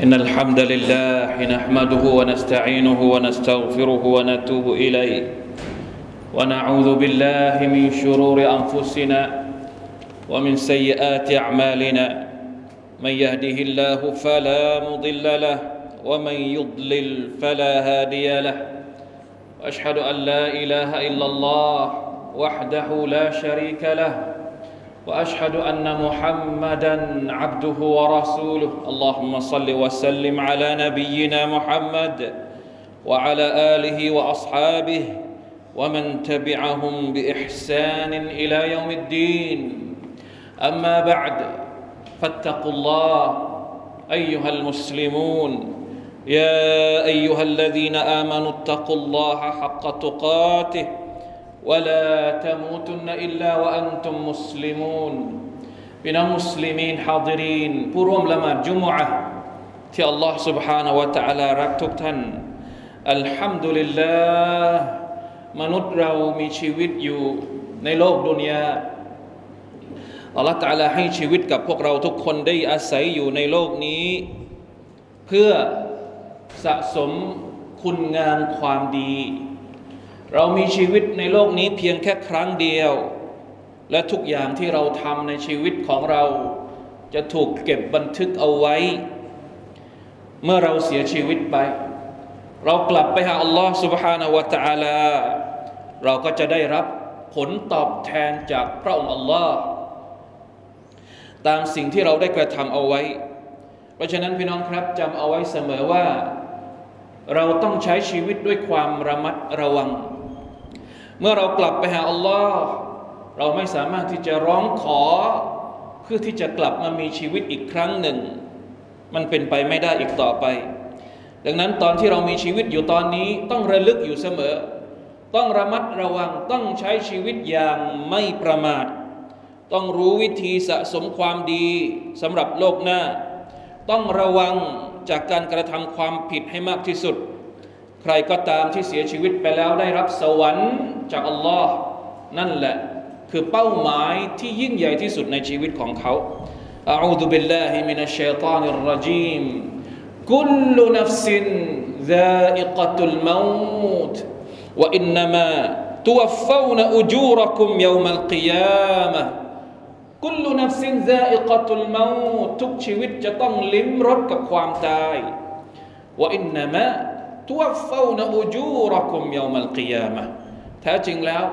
إن الحمد لله نحمده ونستعينه ونستغفره ونتوب إليه. ونعوذ بالله من شرور أنفسنا ومن سيئات أعمالنا. من يهده الله فلا مضل له ومن يضلل فلا هادي له. وأشهد أن لا إله إلا الله وحده لا شريك له. وأشهد أن محمدا عبده ورسوله. اللهم صل وسلم على نبينا محمد وعلى آله وأصحابه ومن تبعهم بإحسان إلى يوم الدين. أما بعد فاتقوا الله أيها المسلمون. يا أيها الذين آمنوا اتقوا الله حق تقاته. ولا تموتن إلا وأنتم مسلمون พี่น้องมุสลิมีนฮาดิรีนผู้ร่วมละหมาดจุมอะที่อัลลอฮ์ سبحانه และ تعالى รักทุกท่านอัลฮัมดุลิลลาห์มนุษย์เรามีชีวิตอยู่ในโลกดุนยาอัลลอฮ์ تعالى ให้ชีวิตกับพวกเราทุกคนได้อาศัยอยู่ในโลกนี้ เพื่อสะสมคุณงามความดี เรามีชีวิตในโลกนี้เพียงแค่ครั้งเดียว และทุกอย่างที่เราทำในชีวิตของเรา จะถูกเก็บบันทึกเอาไว้ เมื่อเราเสียชีวิตไป เรากลับไปหาอัลลอฮ์ سبحانه และ تعالى เราก็จะได้รับผลตอบแทนจากพระองค์อัลลอฮ์ตามสิ่งที่เราได้กระทำเอาไว้ เพราะฉะนั้นพี่น้องครับจำเอาไว้เสมอว่า เราต้องใช้ชีวิตด้วยความระมัดระวัง เมื่อเรากลับไปหาอัลลอฮ์เราไม่สามารถที่จะร้องขอ เพื่อที่จะกลับมามีชีวิตอีกครั้งหนึ่ง มันเป็นไปไม่ได้อีกต่อไป ดังนั้นตอนที่เรามีชีวิตอยู่ตอนนี้ต้องระลึกอยู่เสมอ ต้องระมัดระวังต้องใช้ชีวิตอย่างไม่ประมาท ต้องรู้วิธีสะสมความดีสำหรับโลกหน้า ต้องระวังจากการกระทำความผิดให้มากที่สุด ใครก็ตามที่เสียชีวิตไปแล้วได้รับสวรรค์จากอัลลอฮ์นั่นแหละคือเป้าหมายที่ยิ่งใหญ่ที่สุดในชีวิตของเขาأعوذ بالله من الشيطان الرجيم كل نفس ذائقة الموت وإنما توفون أجوركم يوم القيامة كل نفس ذائقة الموت ทุกชีวิตจะต้องลิ้มรสกับความตายว่าอินนามะ ตุวฟฟวนอุจูรคุมยามลกิยามะแท้จริงแล้ว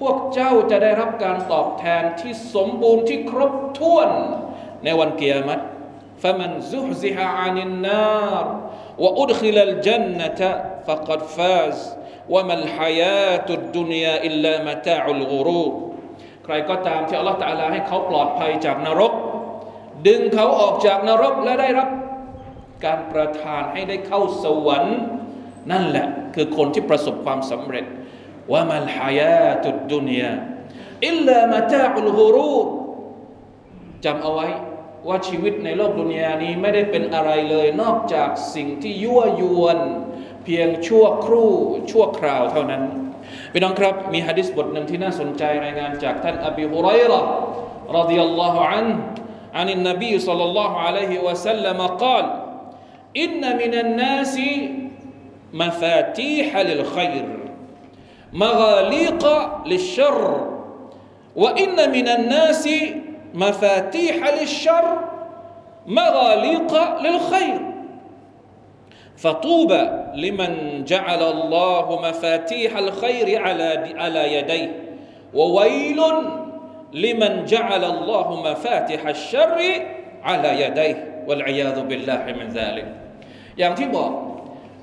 พวกเจ้าจะได้รับการตอบแทนที่สมบูรณ์ที่ครบถ้วน ในวันเกียรติ فمن زحزح عن النار وأدخل الجنة فقد فاز وما الحياة الدنيا إلا متاع الغرور ใครก็ตามที่อัลลอฮฺตะอาลาให้เขาปลอดภัยจากนรก ดึงเขาออกจากนรกและได้รับการประทานให้ได้เข้าสวรรค์ นั่นแหละคือคนที่ประสบความสำเร็จว่ามัลฮายาตุดดุนยาอิลลามะตาอุลฮูรูจำเอาไว้ว่าชีวิตในโลกดุนยานี้ไม่ได้เป็นอะไรเลย นอกจากสิ่งที่ยั่วยวน เพียงชั่วครู่ชั่วคราวเท่านั้นพี่น้องครับมีฮะดิษบทหนึ่งที่น่าสนใจรายงานจากท่านอบีฮุไรรอรดิยัลลอฮุอัน عن النبي صلى الله عليه وسلم قال إن من الناس مفاتيح للخير مغاليق للشر وإن من الناس مفاتيح للشر مغاليق للخير فطوبى لمن جعل الله مفاتيح الخير على على يديه وويل لمن جعل الله مفاتيح الشر على يديه والعياذ بالله من ذلك อย่างที่บอก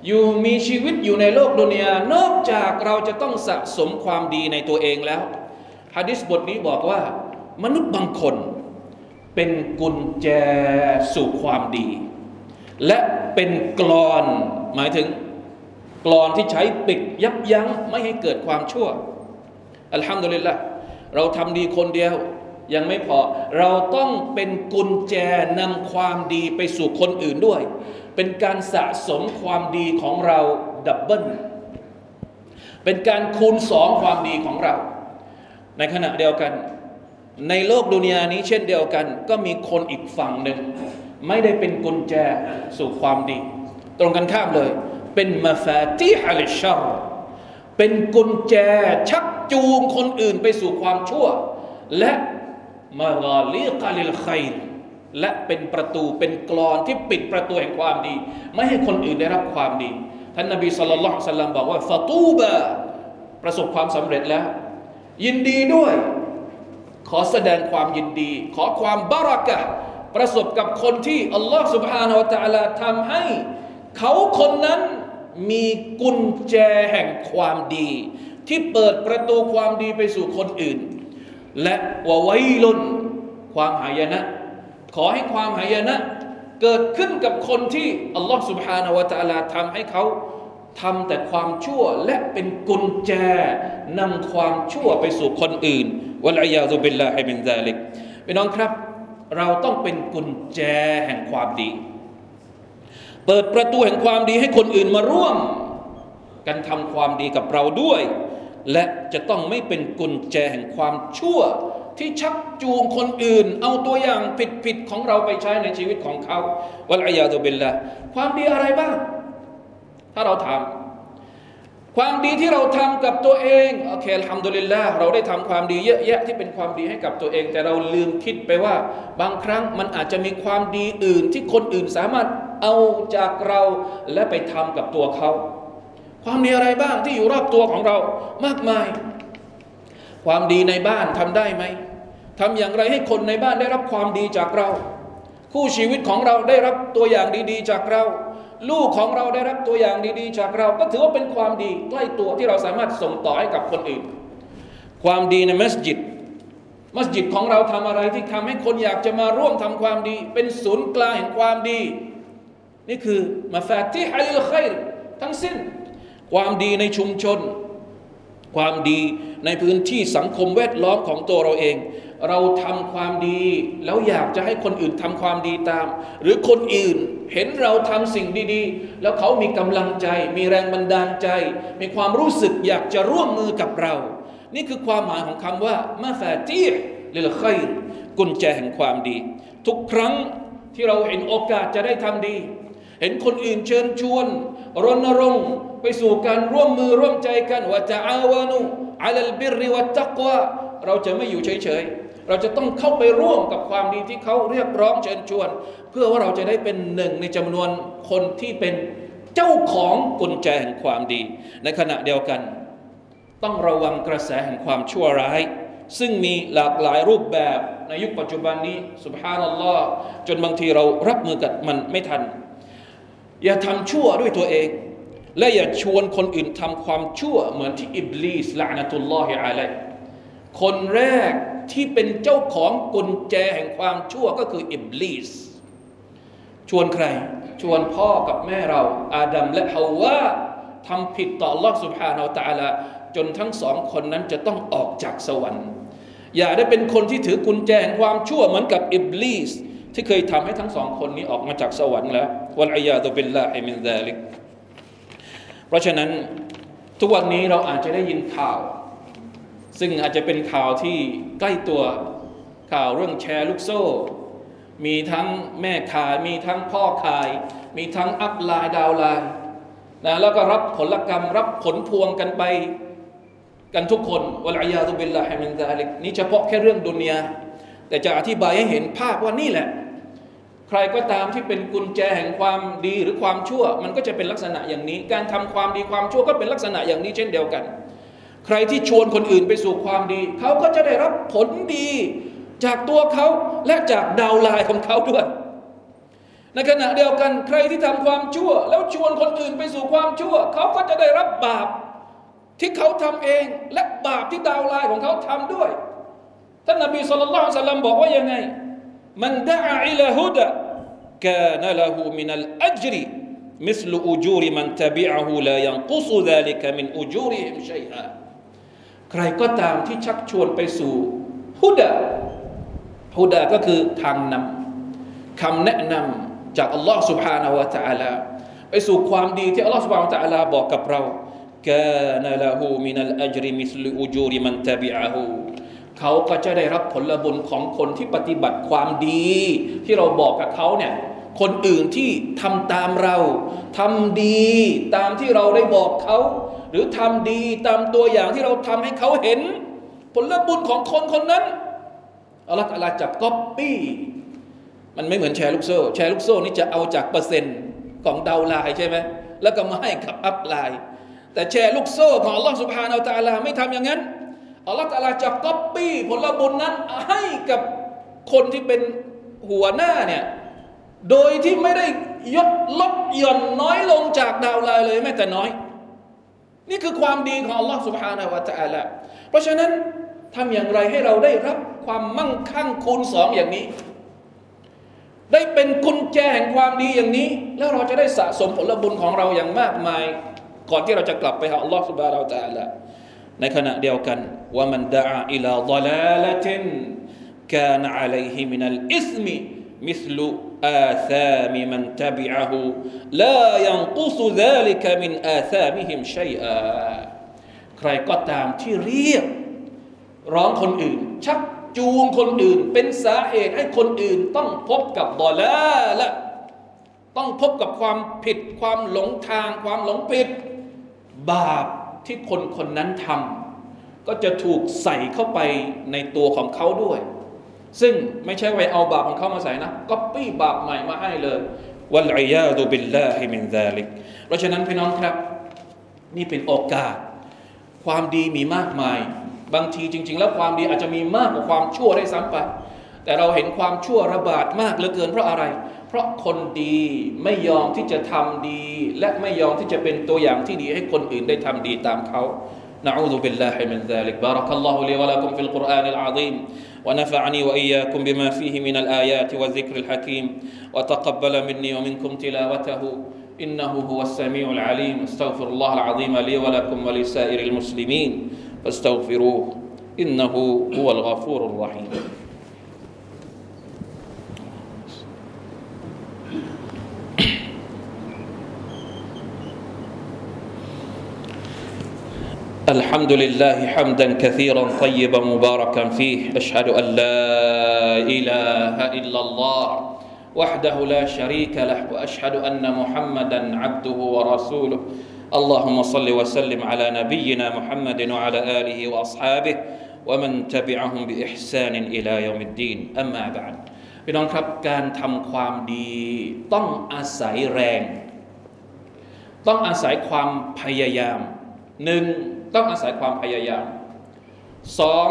อยู่มีชีวิตอยู่ในโลกดุนยานอกจากเราจะต้องสะสมความดีในตัวเองแล้วฮะดิษบทนี้บอกว่า มนุษย์บางคน เป็นกุญแจสู่ความดี และเป็นกลอนหมายถึงกลอนที่ใช้ปิดยับยั้งไม่ให้เกิดความชั่ว อัลฮัมดุลิลละเราทำดีคนเดียวยังไม่พอ เราต้องเป็นกุญแจนำความดีไปสู่คนอื่นด้วย เป็นการสะสมความดีของเรา double เป็นการคูณสองความดีของเรา ในขณะเดียวกัน ในโลกดุนยานี้เช่นเดียวกัน ก็มีคนอีกฝั่งหนึ่ง ไม่ได้เป็นกุญแจสู่ความดี ตรงกันข้ามเลย เป็นمفاتيح الشر เป็นกุญแจชักจูงคนอื่นไปสู่ความชั่ว และมากาลีกาลิลขัย และเป็นประตูเป็นกรอนที่ปิดประตูแห่งความดี ไม่ให้คนอื่นได้รับความดี ท่านนาบีสุลต่านสัลลัมบอกว่าฟาตูบะประสบความสำเร็จแล้ว ยินดีด้วย ขอแสดงความยินดี ขอความบารักะประสบกับคนที่อัลลอฮฺสุบฮานาอัลละลาทำให้ เขาคนนั้นมีกุญแจแห่งความดี ที่เปิดประตูความดีไปสู่คนอื่น และวะไวลุนความหายนะ ขอให้ความหายนะเกิดขึ้นกับคนที่อัลลอฮฺสุบฮานาวะตะลาทำให้เขาทำแต่ความชั่วและเป็นกุญแจนำความชั่วไปสู่คนอื่นวะลายยาซุบิลลาฮิมินซาลิกพี่น้องครับ เราต้องเป็นกุญแจแห่งความดี เปิดประตูแห่งความดีให้คนอื่นมาร่วม กันทำความดีกับเราด้วย และจะต้องไม่เป็นกุญแจแห่งความชั่ว ที่ชักจูงคนอื่น เอาตัวอย่างผิดๆของเราไปใช้ในชีวิตของเขาวะลัยยาซุบิลลาความดีอะไรบ้าง ถ้าเราทำความดีที่เราทำกับตัวเองโอเคทำดุลิลละเราได้ทำความดีเยอะแยะที่เป็นความดีให้กับตัวเอง แต่เราลืมคิดไปว่า บางครั้งมันอาจจะมีความดีอื่น ที่คนอื่นสามารถเอาจากเราและไปทำกับตัวเขาความดีอะไรบ้างที่อยู่รอบตัวของเรามากมาย ความดีในบ้านทำได้ไหม ทำอย่างไรให้คนในบ้านได้รับความดีจากเรา คู่ชีวิตของเราได้รับตัวอย่างดี ๆ จากเรา ลูกของเราได้รับตัวอย่างดี ๆ จากเรา ก็ถือว่าเป็นความดีใกล้ตัวที่เราสามารถส่งต่อให้กับคนอื่น ความดีในมัสยิด มัสยิดของเราทำอะไรที่ทำให้คนอยากจะมาร่วมทำความดี เป็นศูนย์กลางแห่งความดี นี่คือมาฟาติฮัลิลขัยทั้งสิ้น ความดีในชุมชน ความดีในพื้นที่สังคมแวดล้อมของตัวเราเอง เราทำความดี แล้วอยากจะให้คนอื่นทำความดีตาม หรือคนอื่นเห็นเราทำสิ่งดีๆ แล้วเขามีกำลังใจ มีแรงบันดาลใจ มีความรู้สึกอยากจะร่วมมือกับเรา นี่คือความหมายของคำว่ามาฟาตีลิลขัยกุญแจแห่งความดี ทุกครั้งที่เราเห็นโอกาสจะได้ทำดี เห็นคนอื่นเชิญชวน รณรงค์ไปสู่การร่วมมือร่วมใจกันว่าจะอาวานุอัลลบิริวัตตักวาเราจะไม่อยู่เฉยๆ เราจะต้องเข้าไปร่วมกับความดีที่เขาเรียกร้องเชิญชวน เพื่อว่าเราจะได้เป็นหนึ่งในจำนวนคนที่เป็นเจ้าของกุญแจแห่งความดี ในขณะเดียวกัน ต้องระวังกระแสแห่งความชั่วร้าย ซึ่งมีหลากหลายรูปแบบในยุคปัจจุบันนี้สุบฮานัลลอฮ์จนบางทีเรารับมือกับมันไม่ทัน อย่าทำชั่วด้วยตัวเองและอย่าชวนคนอื่นทำความชั่วเหมือนที่อิบลีสละนะตุลลอฮิอะลัยคนแรก ที่เป็นเจ้าของกุญแจแห่งความชั่วก็คืออิบลีสชวนใคร ชวนพ่อกับแม่เรา อาดัมและฮาวาทำผิดต่อ Allah سبحانه และ تعالى จนทั้งสองคนนั้นจะต้องออกจากสวรรค์ อย่าได้เป็นคนที่ถือกุญแจแห่งความชั่วเหมือนกับอิบลีสที่เคยทำให้ทั้งสองคนนี้ออกมาจากสวรรค์แล้ววัลอยาตุบิลลาฮิมินซาลิกเพราะฉะนั้นทุกวันนี้เราอาจจะได้ยินข่าว ซึ่งอาจจะเป็นข่าวที่ใกล้ตัวข่าวเรื่องแชร์ลูกโซ่ มีทั้งแม่ขาย มีทั้งพ่อขาย มีทั้ง upline downline นะแล้วก็รับผลกรรม รับผลพวงกันไปกันทุกคนوالعياذ بالله من ذلك นี่เฉพาะแค่เรื่องดุนยาแต่จะอธิบายให้เห็นภาพว่านี่แหละ ใครก็ตามที่เป็นกุญแจแห่งความดีหรือความชั่ว มันก็จะเป็นลักษณะอย่างนี้ การทำความดีความชั่วก็เป็นลักษณะอย่างนี้เช่นเดียวกัน ใครที่ชวนคนอื่นไปสู่ความดี เขาก็จะได้รับผลดี จากตัวเขาและจาก downline ของเขาด้วย ในขณะเดียวกันใครที่ทำความชั่ว แล้วชวนคนอื่นไปสู่ความชั่ว เขาก็จะได้รับบาปที่เขาทำเองและบาปที่ downline ของเขาทำด้วยท่านนบีصلى الله عليه وسلم บอกว่ายังไง من دعا إلى هدى كان له من الأجر مثل أجور من تبعه لا ينقص ذلك من أجورهم شيئا ใครก็ตามที่ชักชวนไปสู่ฮุดะฮุดะก็คือทางนำคำแนะนำจากอัลลอฮ์ سبحانه และ تعالى ไปสู่ความดีที่อัลลอฮ์ سبحانه และ تعالى บอกกับเรา كان له من الأجر مثل أجور من تبعه เขาก็จะได้รับผลบุญของคนที่ปฏิบัติความดี ที่เราบอกกับเขาเนี่ยคนอื่นที่ทำตามเราทำดีตามที่เราได้บอกเขา หรือทำดีตามตัวอย่างที่เราทำให้เขาเห็น ผลบุญของคนคนนั้นอัลลอฮฺ تعالى จะก๊อปปี้มันไม่เหมือนแชร์ลูกโซ่ แชร์ลูกโซ่นี่จะเอาจากเปอร์เซ็นต์ของ downline ใช่ไหมแล้วก็มาให้กับ upline แต่แชร์ลูกโซ่ของอัลลอฮฺ سبحانه وتعالى ไม่ทำอย่างนั้นอัลลอฮฺ تعالى จะก๊อปปี้ผลบุญนั้นให้กับคนที่เป็นหัวหน้าเนี่ยโดยที่ไม่ได้ยดลดหย่อนน้อยลงจากดาวไลน์เลยแม้แต่น้อย นี่คือความดีของอัลลอฮฺสุบฮานาวะตะอาลาเพราะฉะนั้นทำอย่างไรให้เราได้รับความมั่งคั่งคูณสองอย่างนี้ ได้เป็นกุญแจแห่งความดีอย่างนี้ แล้วเราจะได้สะสมผลบุญของเราอย่างมากมาย ก่อนที่เราจะกลับไปหาอัลลอฮฺสุบฮานาอัลตะอาลาในขณะเดียวกันว่ามันดาอิลาดลาลติน كان عليه من الإثم مثل آثام من تبعه لا ينقص ذلك من آثامهم شيئا ใครก็ตามที่เรียก ร้องคนอื่น ชักจูงคนอื่น เป็นสาเหตุให้คนอื่น ต้องพบกับดอลาละต้องพบกับความผิด ความหลงทาง ความหลงผิด บาปที่คนคนนั้นทำก็จะถูกใส่เข้าไปในตัวของเขาด้วย ซึ่งไม่ใช่ไปเอาบาปของเขามาใส่นะก็ปี้บาปใหม่มาให้เลยวัลอยาดุบิลลาฮิมินซาลิกเพราะฉะนั้นพี่น้องครับ นี่เป็นโอกาส ความดีมีมากมาย บางทีจริง ๆ แล้วความดีอาจจะมีมากกว่าความชั่วได้ซ้ำไป แต่เราเห็นความชั่วระบาดมากเหลือเกินเพราะอะไร เพราะคนดีไม่ยอมที่จะทำดี และไม่ยอมที่จะเป็นตัวอย่างที่ดีให้คนอื่นได้ทำดีตามเขา نعوذ بالله من ذلك بارك الله لي ولكم في القرآن العظيم ونفعني وإياكم بما فيه من الآيات والذكر الحكيم. وتقبل مني ومنكم تلاوته. إنه هو السميع العليم. استغفر الله العظيم لي ولكم ولسائر المسلمين. فاستغفروه. إنه هو الغفور الرحيم. الحمد لله حمدا كثيرا طيبا مباركا فيه اشهد ان لا اله الا الله وحده لا شريك له واشهد ان محمدا عبده ورسوله اللهم صل وسلم على نبينا محمد وعلى اله واصحابه ومن تبعهم باحسان الى يوم الدين اما بعد พี่น้องครับการทำความดีต้องอาศัยแรง ต้องอาศัยความพยายามหนึ่ง ต้องอาศัยความพยายามสอง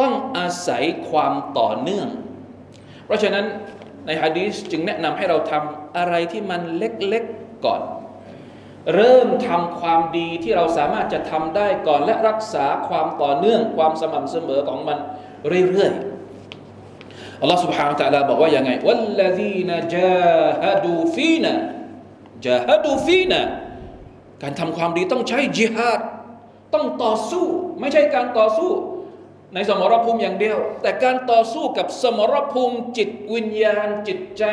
ต้องอาศัยความต่อเนื่อง เพราะฉะนั้นในฮะดีษจึงแนะนำให้เราทำอะไรที่มันเล็กๆก่อน เริ่มทำความดีที่เราสามารถจะทำได้ก่อนและรักษาความต่อเนื่อง ความสม่ำเสมอของมันเรื่อยๆอัลลอฮฺ سبحانه และ تعالى บอกว่ายังไงวัลลดีนจาฮดูฟีนะจาฮดูฟีนะการทำความดีต้องใช้จิฮาด ต้องต่อสู้ ไม่ใช่การต่อสู้ ในสมรภูมิอย่างเดียว แต่การต่อสู้กับสมรภูมิจิตวิญญาณจิตใจ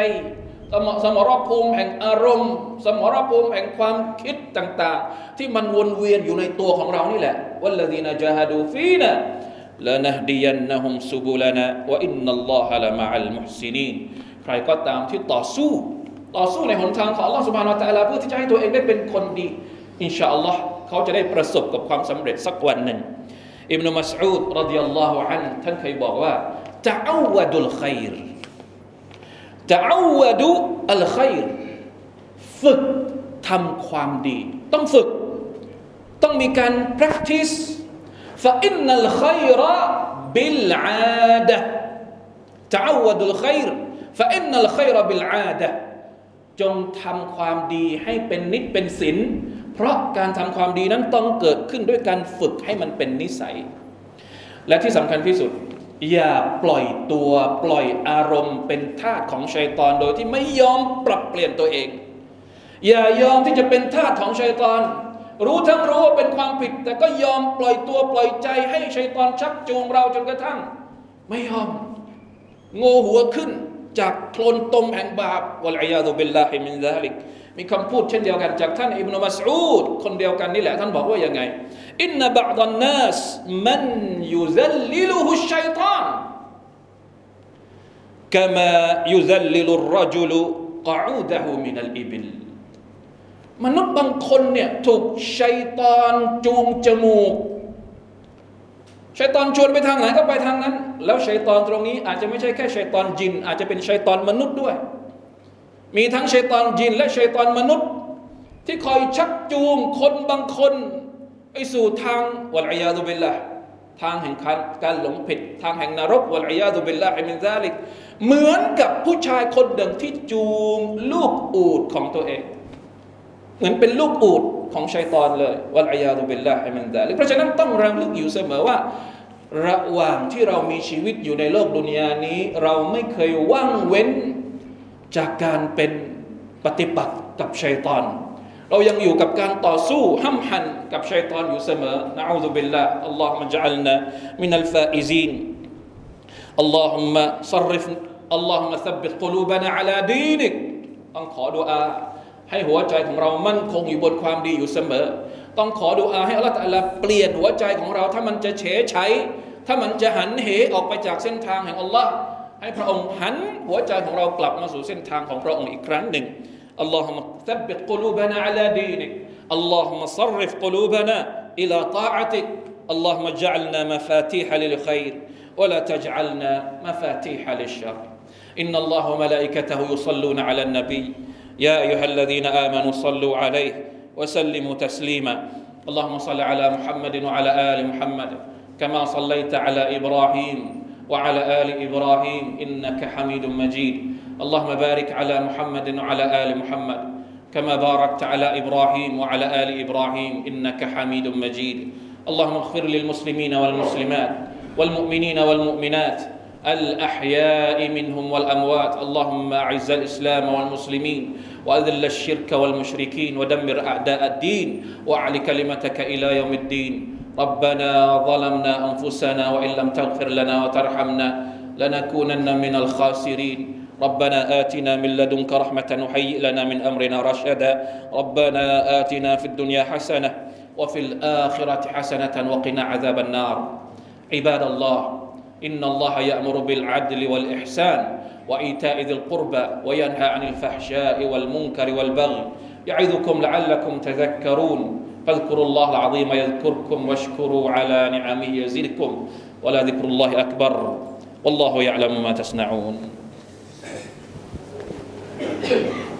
สมรภูมิแห่งอารมณ์ สมรภูมิแห่งความคิดต่าง ๆ ที่มันวนเวียนอยู่ในตัวของเรานี่แหละ والذين جاهدوا فينا لنهدينهم سبلنا وإن الله لمع المحسنينใครก็ตามที่ต่อสู้ ต่อสู้ในหนทางของ Allah สุบฮานาตะลาเพื่อที่จะให้ตัวเองได้เป็นคนดี อินชาอัลลอฮ์ เขาจะได้ประสบกับความสำเร็จสักวันหนึ่งอิบนุมัสอูดรดิยัลลอฮุอันท่านเคยบอกว่าจะเอาวดุลขัยรจะเอาวดุอัลขัยรฝึกทำความดี ต้องฝึก ต้องมีการ practice ฟาอินนัลขัยรบิลอาดะจะเอาวดุลขัยรฟาอินนัลขัยรบิลอาดะจงทำความดีให้เป็นนิดเป็นศิล เพราะการทำความดีนั้นต้องเกิดขึ้นด้วยการฝึกให้มันเป็นนิสัย และที่สำคัญที่สุด อย่าปล่อยตัวปล่อยอารมณ์เป็นทาสของชัยตอนโดยที่ไม่ยอมปรับเปลี่ยนตัวเอง อย่ายอมที่จะเป็นทาสของชัยตอน รู้ทั้งรู้ว่าเป็นความผิด แต่ก็ยอมปล่อยตัวปล่อยใจให้ชัยตอนชักจูงเราจนกระทั่ง ไม่ยอมโงหัวขึ้นจากโคลนตมแห่งบาป والعياذ بالله من ذلك มีคำพูดเช่นเดียวกันจากท่านอิบนุมัสอูดคนเดียวกันนี่แหละท่านบอกว่ายังไงอินนบะดันนัสมันยุซัลลิลุฮุชัยตาน كما يذلل الرجل قعوده من الإبل มนุษย์บางคนเนี่ยถูกชัยตอนจูงจมูกชัยตอนชวนไปทางไหนก็ไปทางนั้น แล้วชัยตอนตรงนี้อาจจะไม่ใช่แค่ชัยตอนจิน อาจจะเป็นชัยตอนมนุษย์ด้วย มีทั้งชัยตอนญินและชัยตอนมนุษย์ ที่คอยชักจูงคนบางคนไปสู่ทาง والعياذ بالله ทางแห่งการหลงผิด ทางแห่งนรก والعياذ بالله من ذلكเหมือนกับผู้ชายคนหนึ่งที่จูงลูกอูดของตัวเอง เหมือนเป็นลูกอูดของชัยตอนเลยวัลอยาดุบิลละอิมินซาลิกเพราะฉะนั้นต้องรำลึกอยู่เสมอว่าระหว่างที่เรามีชีวิตอยู่ในโลกดุนยานี้ เราไม่เคยว่างเว้น จากการเป็นปฏิปักษ์กับชัยตอน เรายังอยู่กับการต่อสู้ห้ำหันกับชัยตอนอยู่เสมอนะอูซุบิลลาอัลลอฮฺมะจัลนะمن الفائزين اللهم صرف اللهم ثبت قلوبنا على دينك ต้องขอดุอาให้หัวใจของเรามั่นคงอยู่บนความดีอยู่เสมอ ต้องขอดุอาให้อัลลอฮฺเปลี่ยนหัวใจของเรา ถ้ามันจะเฉยใช้ ถ้ามันจะหันเหออกไปจากเส้นทางแห่งอัลลอฮ์ ให้พระองค์หันหัวใจของเรากลับมาสู่เส้นทางของพระองค์อีกครั้งหนึ่ง اللهم ثبت قلوبنا على دينك اللهم صرف قلوبنا الى طاعتك اللهم اجعلنا مفاتيح للخير ولا تجعلنا مفاتيح للشر ان الله وملائكته يصلون على النبي يا ايها الذين امنوا صلوا عليه وسلموا تسليما اللهم صل على محمد وعلى ال محمد كما صليت على ابراهيم وعلى آل إبراهيم إنك حميد مجيد. اللهم بارك على محمد وعلى آل محمد. كما باركت على إبراهيم وعلى آل إبراهيم إنك حميد مجيد. اللهم اغفر للمسلمين والمسلمات والمؤمنين والمؤمنات الأحياء منهم والأموات. اللهم أعز الإسلام والمسلمين وأذل الشرك والمشركين ودمر أعداء الدين وأعل كلمتك إلى يوم الدين. ربنا ظلمنا أنفسنا وإن لم تغفر لنا وترحمنا لنكونن من الخاسرين. ربنا آتنا من لدنك رحمة وهيئ لنا من أمرنا رشدا. ربنا آتنا في الدنيا حسنة وفي الآخرة حسنة وقنا عذاب النار. عباد الله إن الله يأمر بالعدل والإحسان وإيتاء ذي القربى وينهى عن الفحشاء والمنكر والبغي يعظكم لعلكم تذكرون فاذكروا الله العظيم يذكركم واشكروا على نعمه يزدكم ولا ذكر الله أكبر والله يعلم ما تصنعون. เ